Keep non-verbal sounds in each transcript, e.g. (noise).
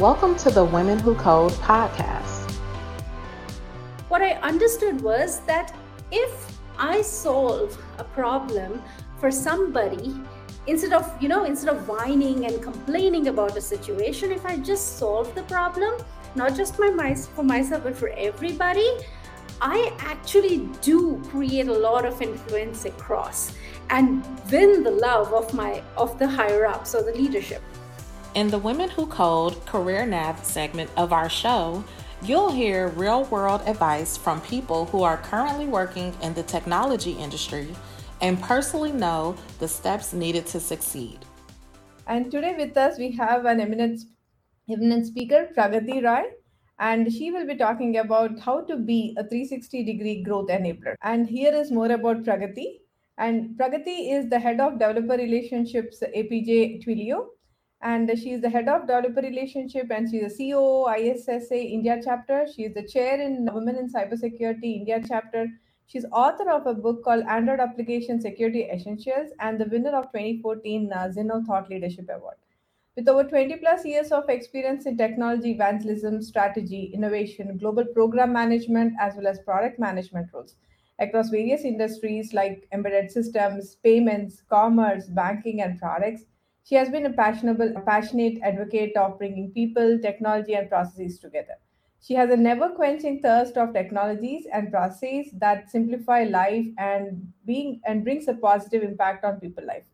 Welcome to the Women Who Code podcast. What I understood was that if I solve a problem for somebody, instead of, you know, instead of whining and complaining about a situation, if I just solve the problem, not just my, for myself, but for everybody, I actually do create a lot of influence across and win the love of my of the higher ups or the leadership. In the Women Who Code Career Nav segment of our show, you'll hear real world advice from people who are currently working in the technology industry and personally know the steps needed to succeed. And today with us, we have an eminent, eminent speaker, Pragati Rai, and she will be talking about how to be a 360 degree growth enabler. And here is more about Pragati. And Pragati is the head of developer relationships APJ Twilio and she is the head of developer relationship and she's a CEO ISSA India chapter. She is the chair in Women in Cybersecurity India chapter. She's author of a book called Android Application Security Essentials and the winner of 2014 uh, Zinnov Thought Leadership Award. With over 20 plus years of experience in technology evangelism, strategy, innovation, global program management, as well as product management roles across various industries like embedded systems, payments, commerce, banking, and products, she has been a passionate, passionate advocate of bringing people, technology, and processes together. She has a never quenching thirst of technologies and processes that simplify life and being and brings a positive impact on people life.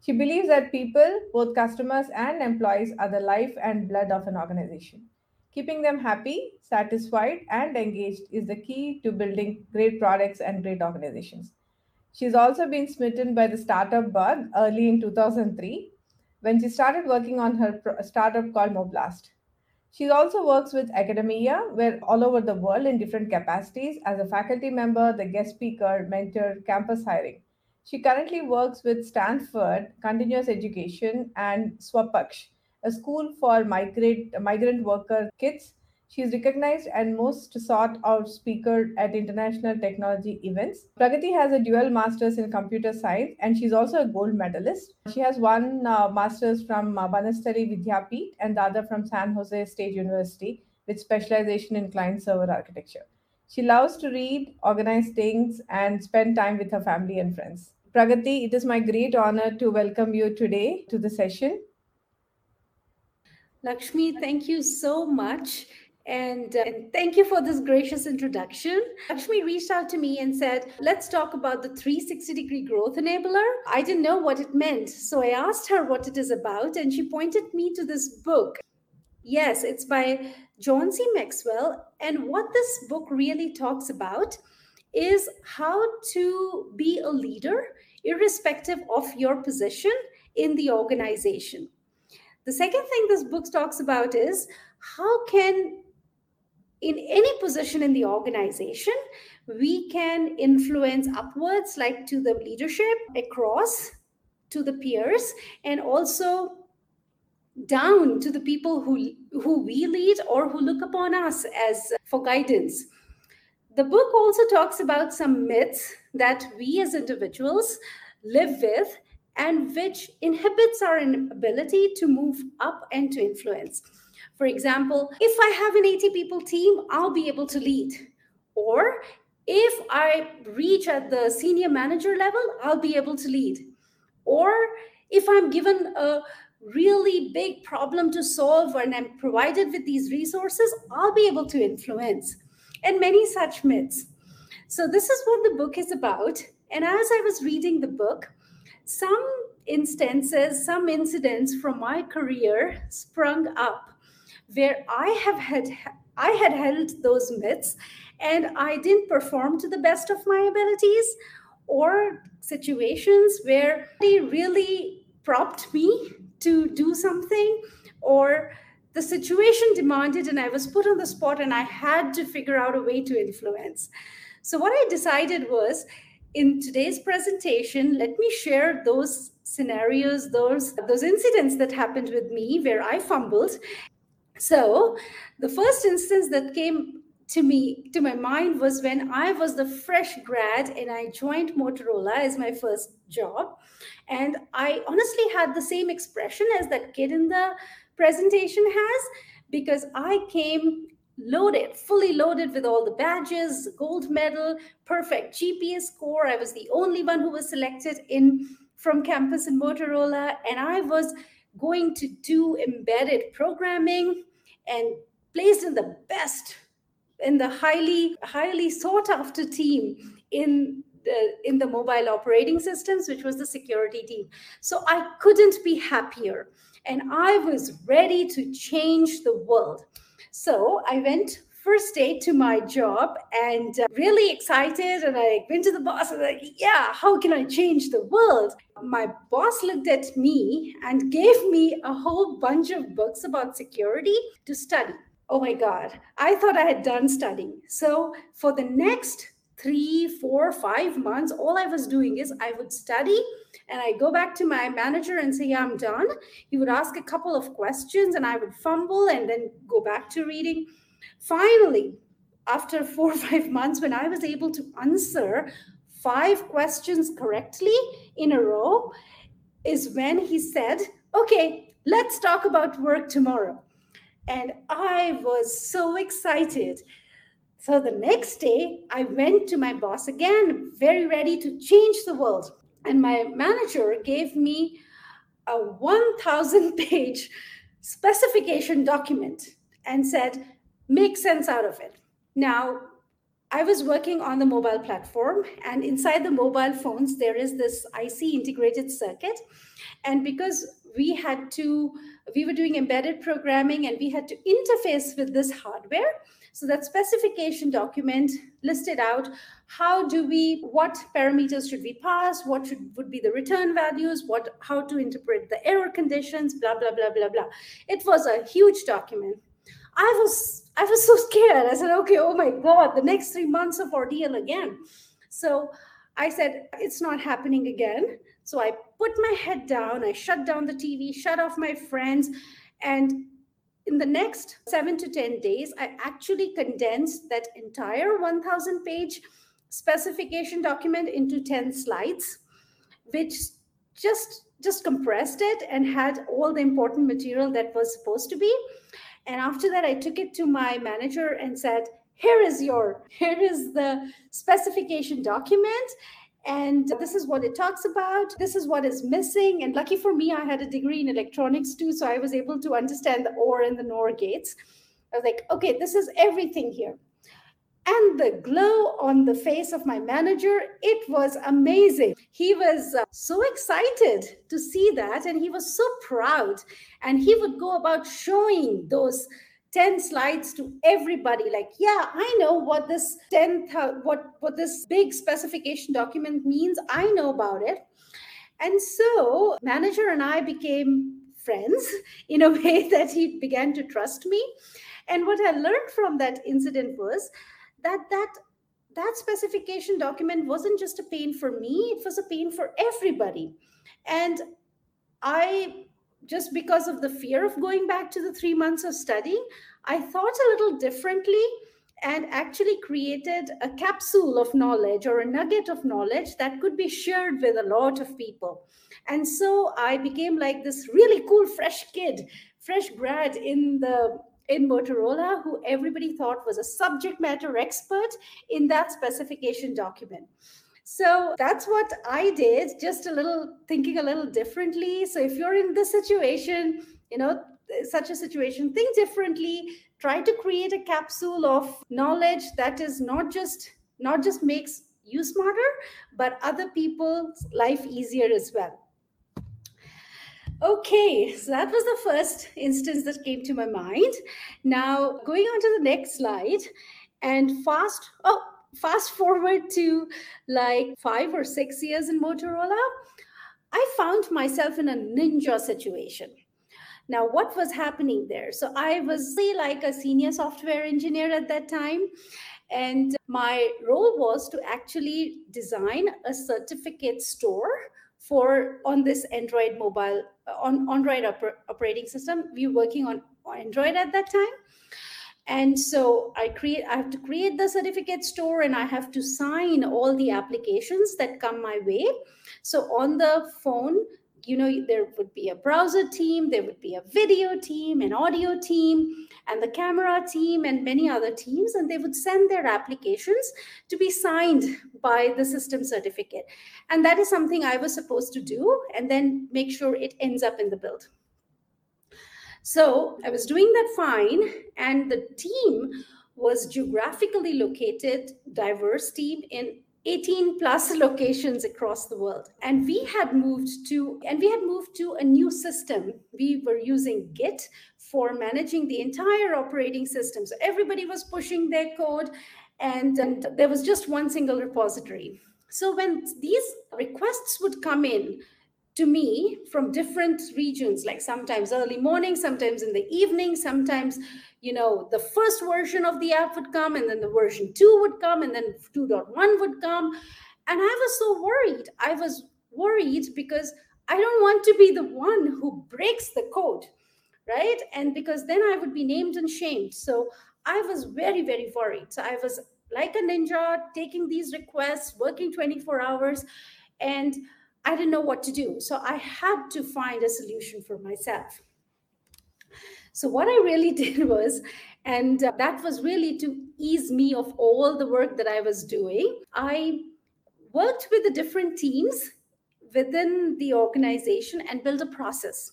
She believes that people, both customers and employees, are the life and blood of an organization. Keeping them happy, satisfied, and engaged is the key to building great products and great organizations. She's also been smitten by the startup bug early in 2003 when she started working on her startup called Moblast. She also works with academia, where all over the world in different capacities as a faculty member, the guest speaker, mentor, campus hiring. She currently works with Stanford Continuous Education and Swapaksh, a school for migrate, migrant worker kids she is recognized and most sought out speaker at international technology events. Pragati has a dual master's in computer science and she's also a gold medalist. She has one uh, master's from uh, Vidyapeeth and the other from San Jose State University with specialization in client server architecture. She loves to read, organize things, and spend time with her family and friends. Pragati, it is my great honor to welcome you today to the session. Lakshmi, thank you so much. And, uh, and, thank you for this gracious introduction. Lakshmi reached out to me and said, Let's talk about the 360 degree growth enabler. I didn't know what it meant. So I asked her what it is about, and she pointed me to this book. Yes, it's by John C. Maxwell. And what this book really talks about is how to be a leader, irrespective of your position in the organization. The second thing this book talks about is how can in any position in the organization, we can influence upwards, like to the leadership, across to the peers, and also down to the people who, who we lead or who look upon us as for guidance. The book also talks about some myths that we as individuals live with and which inhibits our ability to move up and to influence. For example, if I have an 80 people team, I'll be able to lead. Or if I reach at the senior manager level, I'll be able to lead. Or if I'm given a really big problem to solve and I'm provided with these resources, I'll be able to influence. And many such myths. So, this is what the book is about. And as I was reading the book, some instances, some incidents from my career sprung up where I have had I had held those myths and I didn't perform to the best of my abilities or situations where they really propped me to do something or the situation demanded and I was put on the spot and I had to figure out a way to influence. So what I decided was in today's presentation, let me share those scenarios, those those incidents that happened with me where I fumbled so, the first instance that came to me to my mind was when I was the fresh grad and I joined Motorola as my first job. And I honestly had the same expression as that kid in the presentation has because I came loaded, fully loaded with all the badges, gold medal, perfect GPS score. I was the only one who was selected in from campus in Motorola, and I was going to do embedded programming and placed in the best in the highly highly sought after team in the, in the mobile operating systems which was the security team. So i couldn't be happier. And i was ready to change the world. So i went first day to my job and uh, really excited and i went to the boss and like yeah how can i change the world my boss looked at me and gave me a whole bunch of books about security to study oh my God, I thought I had done studying. So for the next three, four, five months, all I was doing is I would study and I go back to my manager and say, yeah, I'm done. He would ask a couple of questions and I would fumble and then go back to reading. Finally, after four or five months, when I was able to answer five questions correctly in a row, is when he said, okay, let's talk about work tomorrow. And I was so excited. So the next day, I went to my boss again, very ready to change the world. And my manager gave me a 1,000 page specification document and said, make sense out of it. Now, I was working on the mobile platform, and inside the mobile phones, there is this IC integrated circuit. And because we had to we were doing embedded programming and we had to interface with this hardware so that specification document listed out how do we what parameters should we pass what should would be the return values what how to interpret the error conditions blah blah blah blah blah it was a huge document i was i was so scared. I said okay oh my god the next 3 months of ordeal again. So i said it's not happening again. So I put my head down, I shut down the TV, shut off my friends, and in the next seven to 10 days, I actually condensed that entire 1000 page specification document into 10 slides, which just just compressed it and had all the important material that was supposed to be. And after that, I took it to my manager and said, here is your, here is the specification document and this is what it talks about. This is what is missing. And lucky for me, I had a degree in electronics too. So I was able to understand the OR and the NOR gates. I was like, okay, this is everything here. And the glow on the face of my manager, it was amazing. He was uh, so excited to see that. And he was so proud. And he would go about showing those 10 slides to everybody like yeah i know what this 10 what what this big specification document means i know about it and so manager and i became friends (laughs) in a way (laughs) that he began to trust me and what i learned from that incident was that that that specification document wasn't just a pain for me it was a pain for everybody and i just because of the fear of going back to the three months of studying, I thought a little differently and actually created a capsule of knowledge or a nugget of knowledge that could be shared with a lot of people. And so I became like this really cool fresh kid, fresh grad in the in Motorola who everybody thought was a subject matter expert in that specification document. So that's what I did, just a little thinking a little differently. So if you're in this situation, you know, such a situation, think differently. Try to create a capsule of knowledge that is not just not just makes you smarter, but other people's life easier as well. Okay, so that was the first instance that came to my mind. Now, going on to the next slide and fast. Oh, fast forward to like five or six years in Motorola, I found myself in a ninja situation. Now, what was happening there? So, I was like a senior software engineer at that time. And my role was to actually design a certificate store for on this Android mobile uh, on Android oper- operating system. We were working on Android at that time and so i create i have to create the certificate store and i have to sign all the applications that come my way so on the phone you know there would be a browser team there would be a video team an audio team and the camera team and many other teams and they would send their applications to be signed by the system certificate. And that is something i was supposed to do and then make sure it ends up in the build. So i was doing that fine and the team was geographically located diverse team in 18 plus locations across the world. And we had moved to and we had moved to a new system. We were using git for managing the entire operating system. So everybody was pushing their code and, and there was just one single repository. So when these requests would come in to me from different regions like sometimes early morning sometimes in the evening sometimes you know the first version of the app would come and then the version 2 would come and then 2.1 would come. And i was so worried. I was worried because i don't want to be the one who breaks the code right? And because then i would be named and shamed. So i was very very worried. So i was like a ninja taking these requests working 24 hours. And I didn't know what to do. So I had to find a solution for myself. So what I really (laughs) did was, and uh, that was really to ease me of all the work that I was doing, I worked with the different teams within the organization and built a process,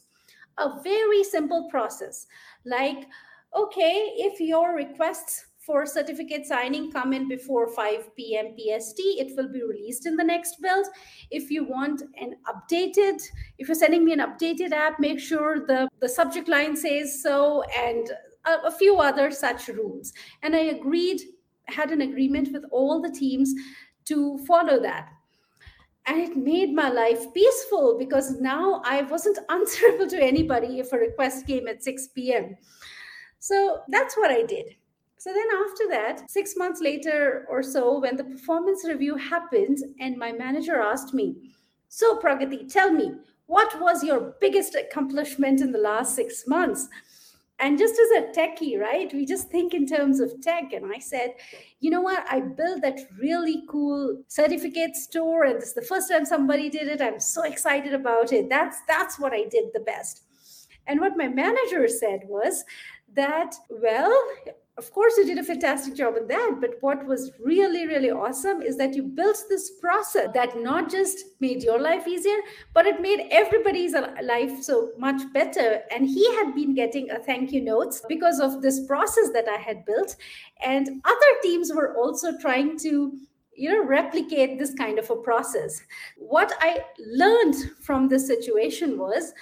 a very simple process. Like, okay, if your requests for certificate signing come in before 5 p.m. PST. It will be released in the next build. If you want an updated, if you're sending me an updated app, make sure the, the subject line says so and a, a few other such rules. And I agreed, had an agreement with all the teams to follow that and it made my life peaceful because now I wasn't (laughs) answerable to anybody if a request came at 6 p.m. So that's what I did. So then after that, six months later or so, when the performance review happened, and my manager asked me, So Pragati, tell me, what was your biggest accomplishment in the last six months? And just as a techie, right? We just think in terms of tech. And I said, you know what? I built that really cool certificate store, and this is the first time somebody did it. I'm so excited about it. That's that's what I did the best. And what my manager said was that, well, of course you did a fantastic job in that but what was really really awesome is that you built this process that not just made your life easier but it made everybody's life so much better. And he had been getting a thank you notes because of this process that i had built. And other teams were also trying to you know replicate this kind of a process. What i learned from this situation was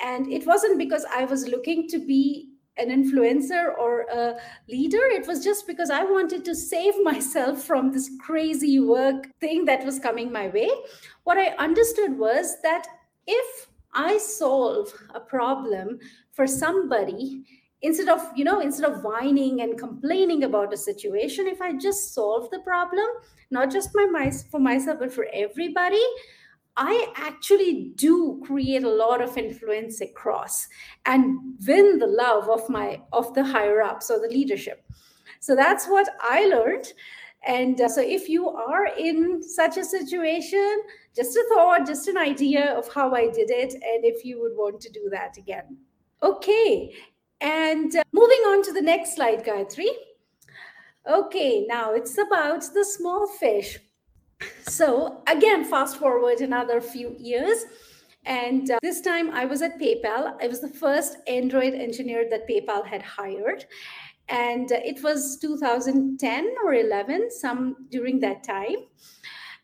and it wasn't because i was looking to be an influencer or a leader. It was just because I wanted to save (laughs) myself from this crazy work thing that was coming my way. What I understood was that if I solve a problem for somebody, instead of you know instead of whining and complaining about a situation if i just solve the problem not just my, my for myself but for everybody I actually do create a lot of influence across and win the love of my of the higher ups or the leadership. So that's what I learned. And uh, so if you are in such a situation, just a thought, just an idea of how I did it, and if you would want to do that again. Okay. And uh, moving on to the next slide, Gayatri. Okay, now it's about the small fish. So again, fast forward another few years. And uh, this time I was at PayPal. I was the first Android engineer that PayPal had hired. And uh, it was 2010 or 11, some during that time.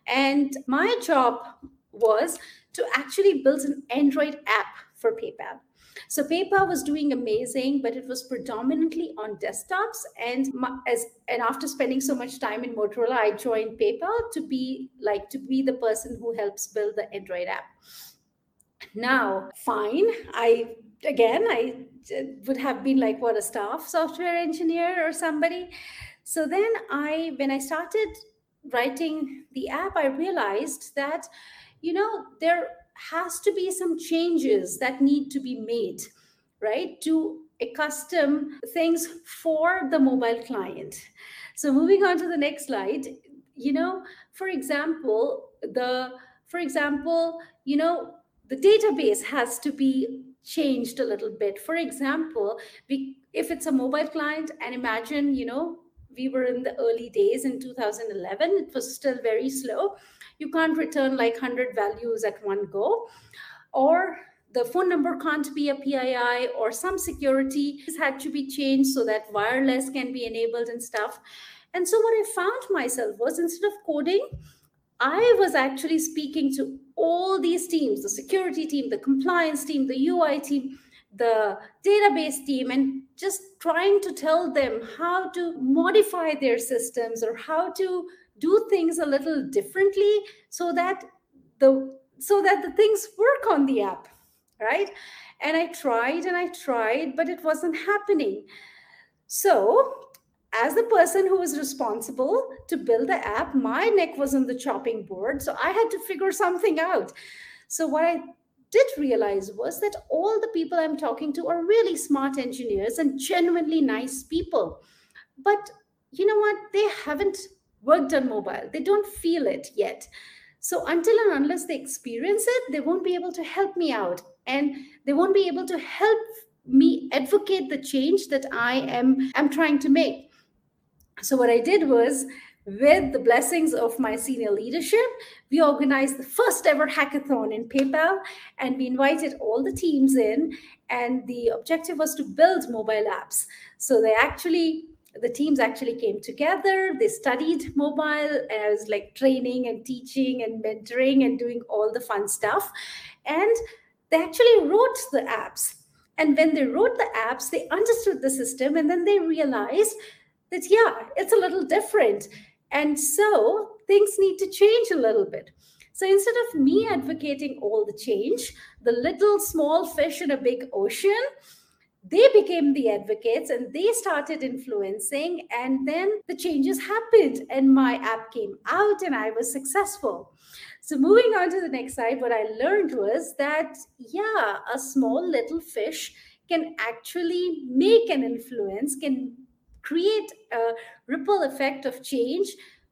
And my job was to actually build an Android app for PayPal. So PayPal was doing amazing, but it was predominantly on desktops. And my, as and after spending so much time in Motorola, I joined PayPal to be like to be the person who helps build the Android app. Now, fine, I again I uh, would have been like what a staff software engineer or somebody. So then I when I started writing the app, I realized that you know there has to be some changes that need to be made, right, to accustom things for the mobile client. So moving on to the next slide, you know, for example, the for example, you know, the database has to be changed a little bit. For example, we if it's a mobile client, and imagine, you know, we were in the early days in 2011, it was still very slow. You can't return like 100 values at one go. Or the phone number can't be a PII or some security had to be changed so that wireless can be enabled and stuff. And so what I found myself was instead of coding, I was actually speaking to all these teams the security team, the compliance team, the UI team, the database team, and just trying to tell them how to modify their systems or how to do things a little differently so that the so that the things work on the app right and i tried and i tried but it wasn't happening so as the person who was responsible to build the app, my neck was on the chopping board. So I had to figure something out. So what I did realize was that all the people I'm talking to are really smart engineers and genuinely nice people. But you know what? They haven't worked on mobile, they don't feel it yet. So until and unless they experience it, they won't be able to help me out and they won't be able to help me advocate the change that I am, am trying to make. So, what I did was, with the blessings of my senior leadership, we organized the first ever hackathon in PayPal and we invited all the teams in. And the objective was to build mobile apps. So, they actually the teams actually came together they studied mobile i was like training and teaching and mentoring and doing all the fun stuff and they actually wrote the apps and when they wrote the apps they understood the system and then they realized that, yeah, it's a little different. And so things need to change a little bit. So instead of me advocating all the change, the little small fish in a big ocean, they became the advocates and they started influencing and then the changes happened and my app came out and i was successful so moving on to the next slide what i learned was that yeah a small little fish can actually make an influence can create a ripple effect of change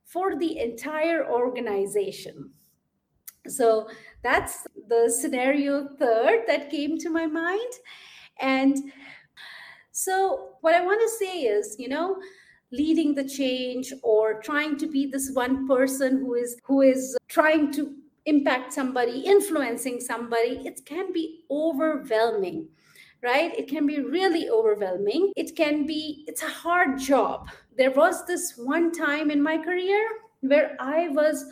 for the entire organization. So that's the scenario third that came to my mind. And so, what I want to say is, you know, leading the change or trying to be this one person who is who is trying to impact somebody influencing somebody it can be overwhelming right? It can be really overwhelming. It can be, it's a hard job. There was this one time in my career where I was,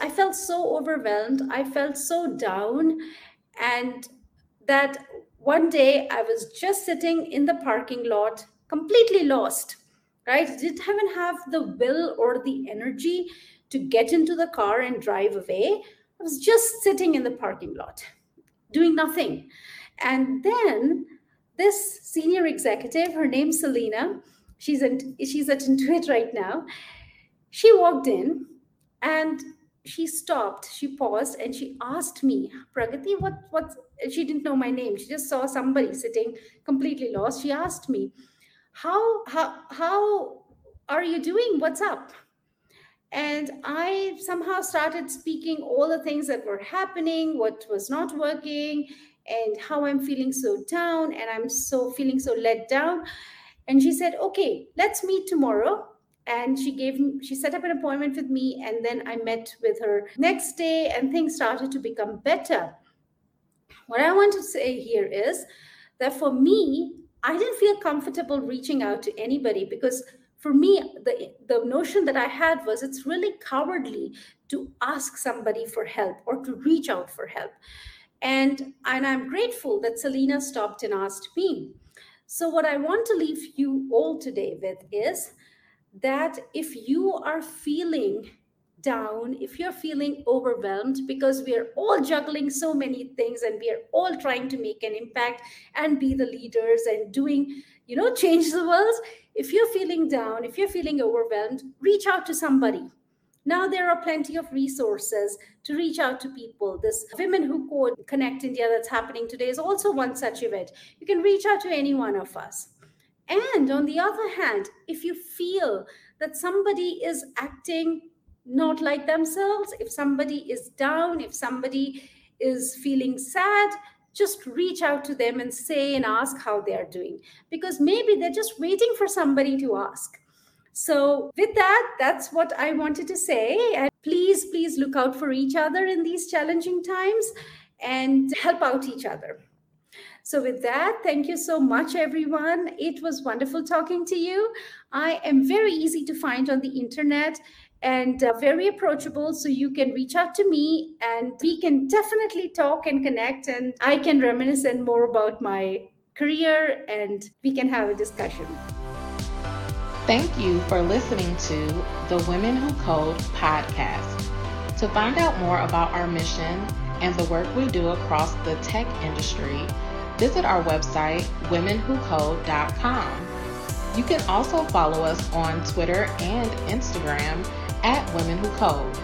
I felt so overwhelmed. I felt so down. And that one day I was just sitting in the parking lot, completely lost, right? Didn't even have the will or the energy to get into the car and drive away. I was just sitting in the parking lot, doing nothing. And then this senior executive, her name's Selena, she's in, she's at Intuit right now. She walked in and she stopped, she paused, and she asked me, Pragati, what what she didn't know my name. She just saw somebody sitting completely lost. She asked me, How how how are you doing? What's up? And I somehow started speaking all the things that were happening, what was not working, and how I'm feeling so down and I'm so feeling so let down. And she said, okay, let's meet tomorrow. And she gave me she set up an appointment with me, and then I met with her next day, and things started to become better. What I want to say here is that for me, I didn't feel comfortable reaching out to anybody because for me the the notion that i had was it's really cowardly to ask somebody for help or to reach out for help and, and I'm grateful that Selena stopped and asked me. So, what I want to leave you all today with is that if you are feeling down, if you're feeling overwhelmed, because we are all juggling so many things and we are all trying to make an impact and be the leaders and doing, you know, change the world. If you're feeling down, if you're feeling overwhelmed, reach out to somebody now there are plenty of resources to reach out to people. This Women Who Code Connect India that's happening today is also one such event. You can reach out to any one of us. And on the other hand, if you feel that somebody is acting not like themselves, if somebody is down, if somebody is feeling sad, just reach out to them and say and ask how they are doing because maybe they're just waiting for somebody to ask. So, with that, that's what I wanted to say. And please, please look out for each other in these challenging times and help out each other. So, with that, thank you so much, everyone. It was wonderful talking to you. I am very easy to find on the internet and uh, very approachable. So, you can reach out to me and we can definitely talk and connect. And I can reminisce and more about my career and we can have a discussion. Thank you for listening to the Women Who Code podcast. To find out more about our mission and the work we do across the tech industry, visit our website, womenwhocode.com. You can also follow us on Twitter and Instagram at Women Who Code.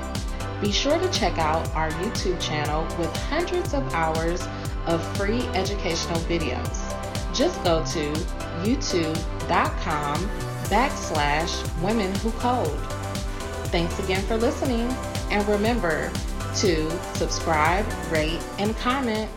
Be sure to check out our YouTube channel with hundreds of hours of free educational videos. Just go to youtube.com backslash women who code. Thanks again for listening, and remember to subscribe, rate, and comment